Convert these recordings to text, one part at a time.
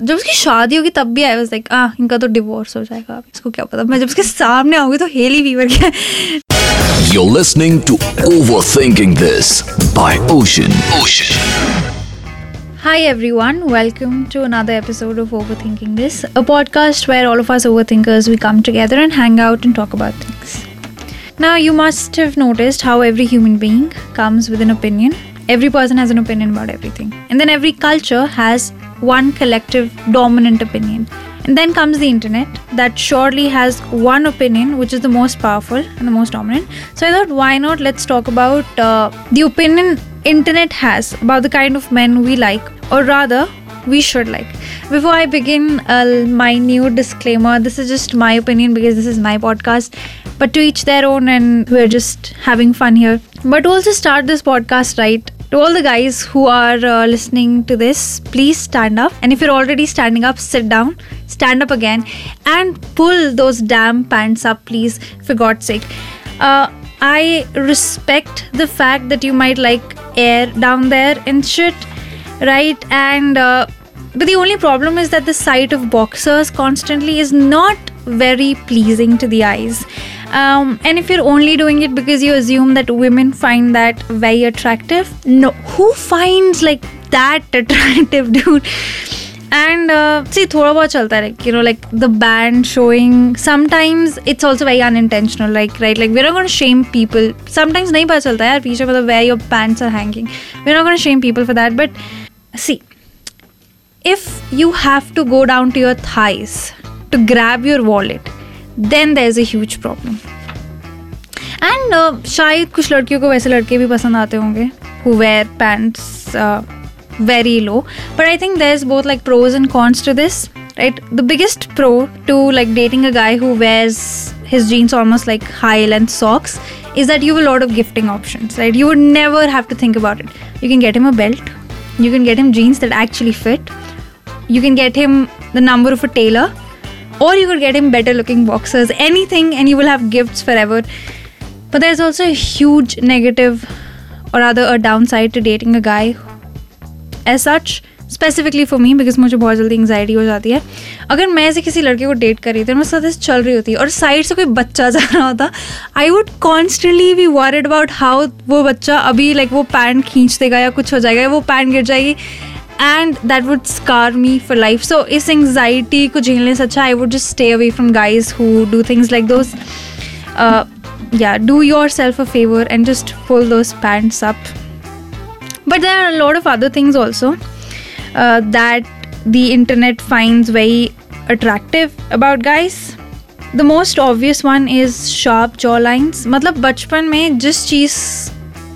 जब उसकी शादी होगी तब भी आई वाज लाइक ah इनका तो डिवोर्स हो जाएगा अब इसको क्या पता मैं जब उसके सामने आऊँगी तो हेली फीवर क्या You're listening to Overthinking This by Ocean. Ocean. Hi everyone, welcome to another episode of Overthinking This, a podcast where all of us overthinkers we come together and hang out and talk about things. Now you must have noticed how every human being comes with an opinion. Every person has an opinion about everything. And then every culture has one collective dominant opinion. And then comes the internet that surely has one opinion which is the most powerful and the most dominant. So I thought, why not let's talk about uh, the opinion internet has about the kind of men we like, or rather, we should like. Before I begin, uh, my new disclaimer this is just my opinion because this is my podcast, but to each their own, and we're just having fun here. But also start this podcast right, to all the guys who are uh, listening to this, please stand up. And if you're already standing up, sit down, stand up again, and pull those damn pants up, please, for God's sake. Uh, I respect the fact that you might like air down there and shit, right? And uh, but the only problem is that the sight of boxers constantly is not very pleasing to the eyes. Um, and if you're only doing it because you assume that women find that very attractive, no, who finds like that attractive, dude? and uh, see thoda bahut chalta hai, like you know like the band showing sometimes it's also very unintentional like right? Like we're not going to shame people. Sometimes nahi pata chalta yaar piche matlab where your pants are hanging. We're not going to shame people for that but see if you have to go down to your thighs to grab your wallet then there's a huge problem. And uh, शायद कुछ लड़कियों को वैसे लड़के भी पसंद आते होंगे who wear pants very low but i think there's both like pros and cons to this right the biggest pro to like dating a guy who wears his jeans almost like high length socks is that you have a lot of gifting options right you would never have to think about it you can get him a belt you can get him jeans that actually fit you can get him the number of a tailor Or you could get him better looking boxers. Anything and you will have gifts forever. But there's also a huge negative or rather a downside to dating a guy as such specifically for me because मुझे बहुत जल्दी anxiety हो जाती है। अगर मैं ऐसे किसी लड़के को डेट कर रही थी तो मैं साथ चल रही होती और साइड से कोई बच्चा जा रहा होता I would constantly be worried about how वो बच्चा अभी लाइक like, वो पैंट खींच देगा या कुछ हो जाएगा वो पैंट गिर जाएगी। And that would scar me for life so इस एंगजाइटी को झेलने से अच्छा I would just stay away from guys who do things like those या do yourself a favour and just pull those pants up but there are lot of other things also that the internet finds very attractive about guys the most obvious one is sharp jaw lines मतलब बचपन में जिस चीज़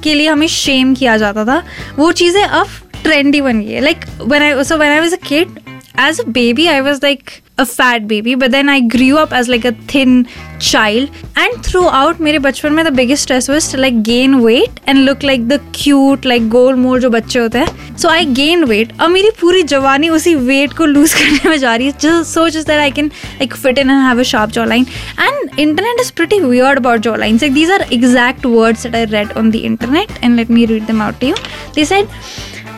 के लिए हमें Shem किया जाता था, वो चीज़ें अब ट्रेंडी बन गई है like when I so when I was a kid as a baby I was like a fat baby but then I grew up as like a thin child and throughout मेरे बचपन में the biggest stress was to like gain weight and look like the cute like गोल मोल जो बच्चे होते हैं so I gained weight अब मेरी पूरी जवानी उसी weight को lose करने में जा रही है just so just that I can like fit in and have a sharp jawline and internet is pretty weird about jawlines like these are exact words that I read on the internet and let me read them out to you they said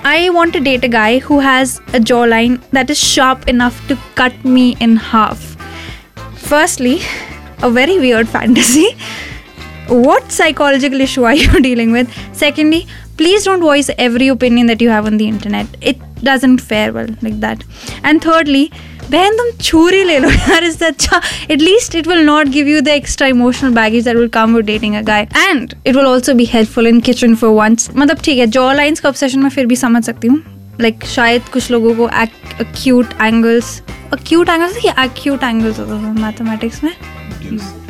I want to date a guy who has a jawline that is sharp enough to cut me in half. Firstly, a very weird fantasy. What psychological issue are you dealing with? Secondly, please don't voice every opinion that you have on the internet. It doesn't fare well like that. And thirdly, बहन तुम छुरी ले लो यार इससे अच्छा at least it will not give you the extra emotional baggage that will come with dating a guy and it will also be helpful in kitchen for once मतलब ठीक है जॉ लाइन्स का ऑब्सेशन मैं फिर भी समझ सकती हूँ लाइक like, शायद कुछ लोगों को अक्यूट एंगल्स अक्यूट एंगल्स या एक्यूट एंगल्स होता था मैथमेटिक्स में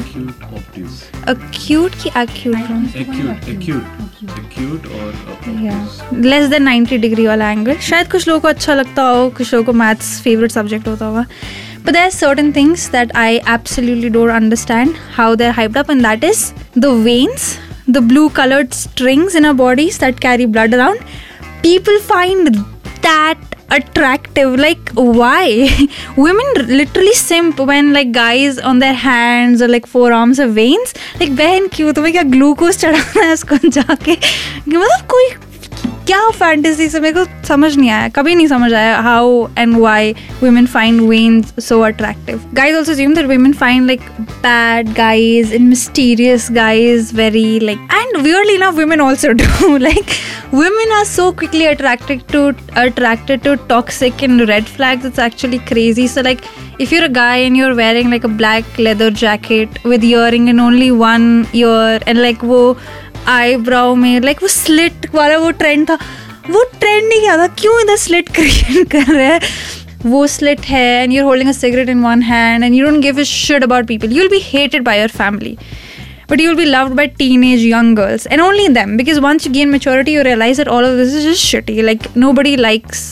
acute obtuse acute की acute acute acute acute और obtuse लेस देन 90 डिग्री वाला एंगल शायद कुछ लोगों को अच्छा लगता हो कुछ लोगों को मैथ्स फेवरेट सब्जेक्ट होता होगा But there are certain things that I absolutely don't understand how they're hyped up, and that is the veins, the blue colored strings in our bodies that carry blood around. People find that attractive like why women literally simp when like guys on their hands or like forearms or veins like बहन क्यों तुम्हें क्या glucose चढ़ाना है उसको जाके मतलब कोई क्या फैंटेसी से मेरे को समझ नहीं आया कभी नहीं समझ आया how and why women find veins so attractive guys also assume that women find like bad guys and mysterious guys very like and weirdly enough women also do like women are so quickly attracted to attracted to toxic and red flags it's actually crazy so like if you're a guy and you're wearing like a black leather jacket with earring and only one ear and like वो eyebrow में like वो slit वाला वो trend था वो trend नहीं किया था क्यों इधर स्लिट क्रिएट कर रहे हैं वो स्लिट है and you're holding a cigarette in one hand and you don't give a shit about people you will be hated by your family but you will be loved by teenage young girls and only them because once you gain maturity you realize that all of this is just shitty like nobody likes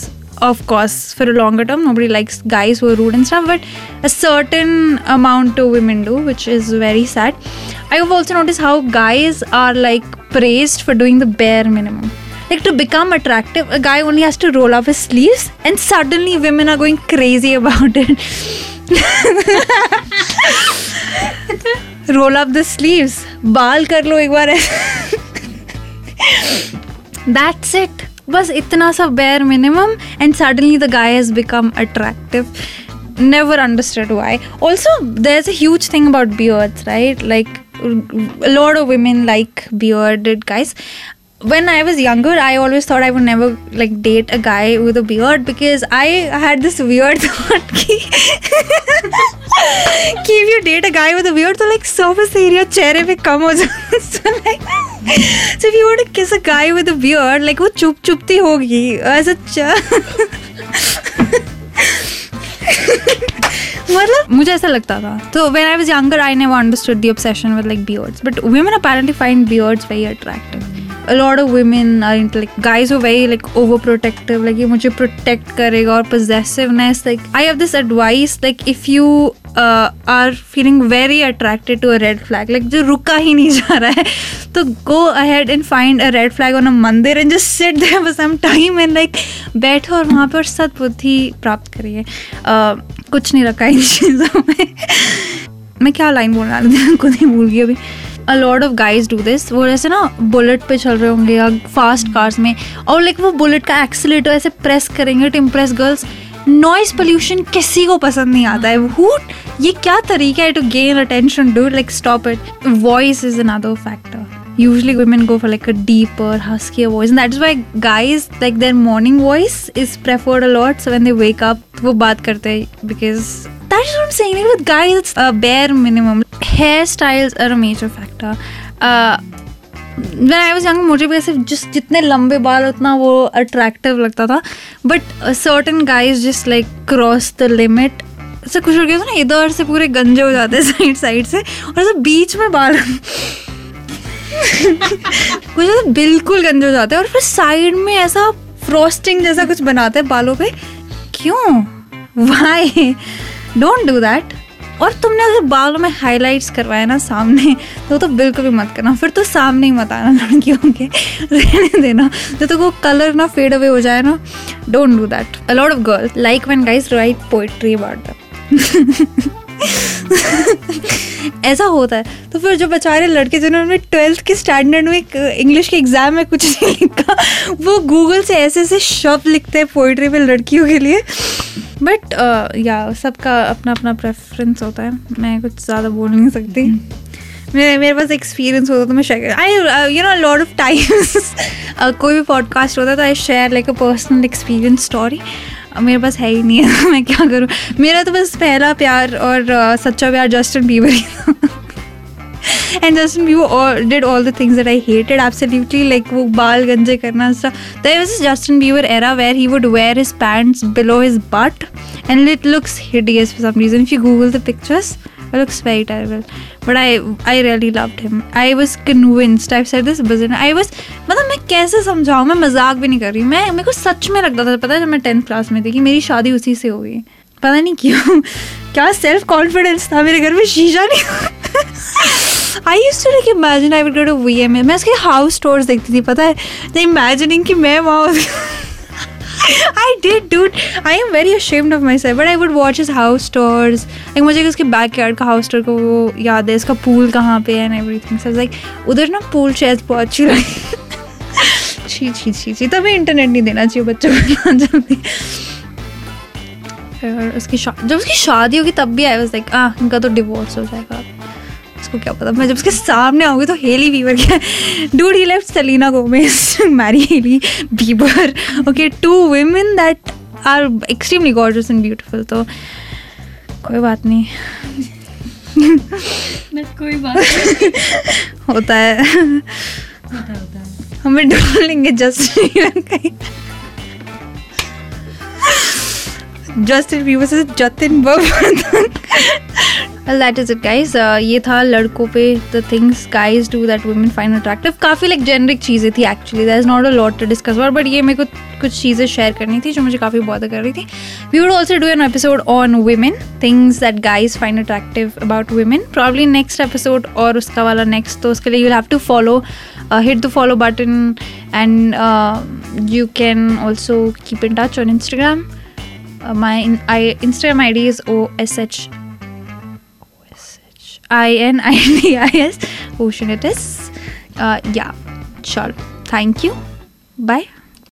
of course, for a longer term, nobody likes guys who are rude and stuff, but a certain amount of women do, which is very sad. I have also noticed how guys are like praised for doing the bare minimum. Like to become attractive, a guy only has to roll up his sleeves, and suddenly women are going crazy about it. roll up the sleeves, baal karlo ek. That's it. बस इतना सा bare minimum and suddenly the guy has become attractive never understood why also there's a huge thing about beards right like a lot of women like bearded guys when I was younger, I always thought I would never like date a guy with a beard because I had this weird thought कि कि if you date a guy with a beard, तो like surface area चेहरे पे कम हो जाता so like so if you want to kiss a guy with a beard, like वो चुप चुपती होगी ऐसा मतलब मुझे ऐसा लगता था तो when I was younger I never understood the obsession with like beards but women apparently find beards very attractive a lot of women are into like guys who are very like overprotective like ये मुझे protect करेगा और possessiveness like I have this advice like if you uh, are feeling very attracted to a red flag like जो रुका ही नहीं जा रहा है तो go ahead and find a red flag on a मंदिर and just sit there for some time and like बैठो और वहाँ पर सद्बुद्धि प्राप्त करिए uh, कुछ नहीं रखा इन चीज़ों में मैं क्या लाइन बोल रहा था खुद ही भूल गई अभी lot of guys do this वो ऐसे ना बुलेट पे चल रहे होंगे या फास्ट कार्स में और लाइक वो बुलेट का एक्सीटर ऐसे प्रेस करेंगे to impress girls noise pollution किसी को पसंद नहीं आता है। हु ये क्या तरीका है to gain attention do like stop it voice is another factor usually women go for like a deeper husky voice that is why guys like their morning voice is preferred a lot so they wake वो बात करते हैं because That what I'm saying. With guys, a bare minimum. Minimum hairstyles are a major factor. Uh, when I मुझे भी ऐसे जिस जितने लंबे बाल उतना वो अट्रैक्टिव लगता था. But certain guys guys like cross the limit ऐसे कुछ था ना इधर से पूरे गंजे हो जाते हैं साइड साइड से. और ऐसे बीच में बाल. कुछ ऐसे बिल्कुल गंजे हो जाते हैं. और फिर साइड में ऐसा फ्रॉस्टिंग जैसा कुछ बनाते हैं बालों पे. क्यों? वाई डोंट डू दैट और तुमने अगर बालों में हाइलाइट्स करवाए ना सामने तो तो बिल्कुल भी मत करना। फिर तो सामने ही मत आना लड़कियों के, रहने देना। जब तो वो कलर ना फेड अवे हो जाए ना don't do that a lot of girls like when guys write poetry about that ऐसा होता है। तो फिर जो बेचारे लड़के जिन्होंने ट्वेल्थ के स्टैंडर्ड में इंग्लिश के एग्ज़ाम में कुछ नहीं लिखा, वो गूगल से ऐसे ऐसे शब्द लिखते हैं पोइट्री में लड़कियों के लिए। बट या सबका अपना अपना प्रेफरेंस होता है। मैं कुछ ज़्यादा बोल नहीं सकती। मेरे मेरे पास एक्सपीरियंस होता तो मैं share I you know lot of times कोई भी पॉडकास्ट होता है तो I share like a personal experience story मेरे पास है ही नहीं है मैं क्या करूँ? मेरा तो बस पहला प्यार और uh, सच्चा प्यार जस्टिन बीवर ही था। And Justin Bieber did all the things that I hated absolutely like वो बाल गंजे करना सब there was Justin Bieber era where he would wear his pants below his butt and it looks hideous for some reason. If you google the pictures, it looks very terrible. But i i really loved him. I was convinced. I've said this but i was मतलब मैं कैसे समझाऊँ? मैं मज़ाक भी नहीं कर रही मैं, मेरे को सच में लगता था, पता है, जब मैं टेंथ क्लास में थी कि मेरी शादी उसी से हो गई पता नहीं क्यों, क्या सेल्फ कॉन्फिडेंस था मेरे घर में? शीशा नहीं I used to like imagine I would go to VMA मैं उसके हाउस स्टोर्स देखती थी पता है? इमेजिनिंग कि मैं वहाँ I did, dude. I am very ashamed of myself, but I would watch his house tours. Like मुझे उसके बैकयार्ड का हाउस टूर को वो याद है इसका पूल कहाँ पे एंड एवरीथिंग सो लाइक उधर ना पूल चेयर्स बहुत अच्छी लगी। छी छी छी छी। तभी इंटरनेट नहीं देना चाहिए बच्चों को इतना जल्दी। फिर उसकी शा- जब उसकी शादी होगी तब भी आई वाज लाइक आ इनका तो डिवोर्स हो जाएगा उसको क्या पता? मैं जब उसके सामने आऊँगी तो हेली बीबर क्या dude he left Selena Gomez married Hailey Bieber okay to women that are extremely gorgeous and beautiful तो कोई बात नहीं। कोई बात नहीं। होता है। होता होता हमें ढूंढ लेंगे जस्ट जस्टिन बीबर से जतिन बर्बर्टन दैट इज़ इट गाइस ये था लड़कों पे the things guys do that women find attractive काफ़ी लाइक जेनरिक चीज़ें थी actually that is not a lot to discuss about but ये मेरे को कुछ चीज़ें शेयर करनी थी जो मुझे काफ़ी बॉदर कर रही थी. We would also do an episode on women things that guys find attractive about women probably next episode और उसका वाला नेक्स्ट तो उसके लिए you have to follow hit the follow button and you can also keep in touch on Instagram my in, I, Instagram ID is H I N I D I S Ocean it is. Uh, yeah, sure. Thank you. Bye.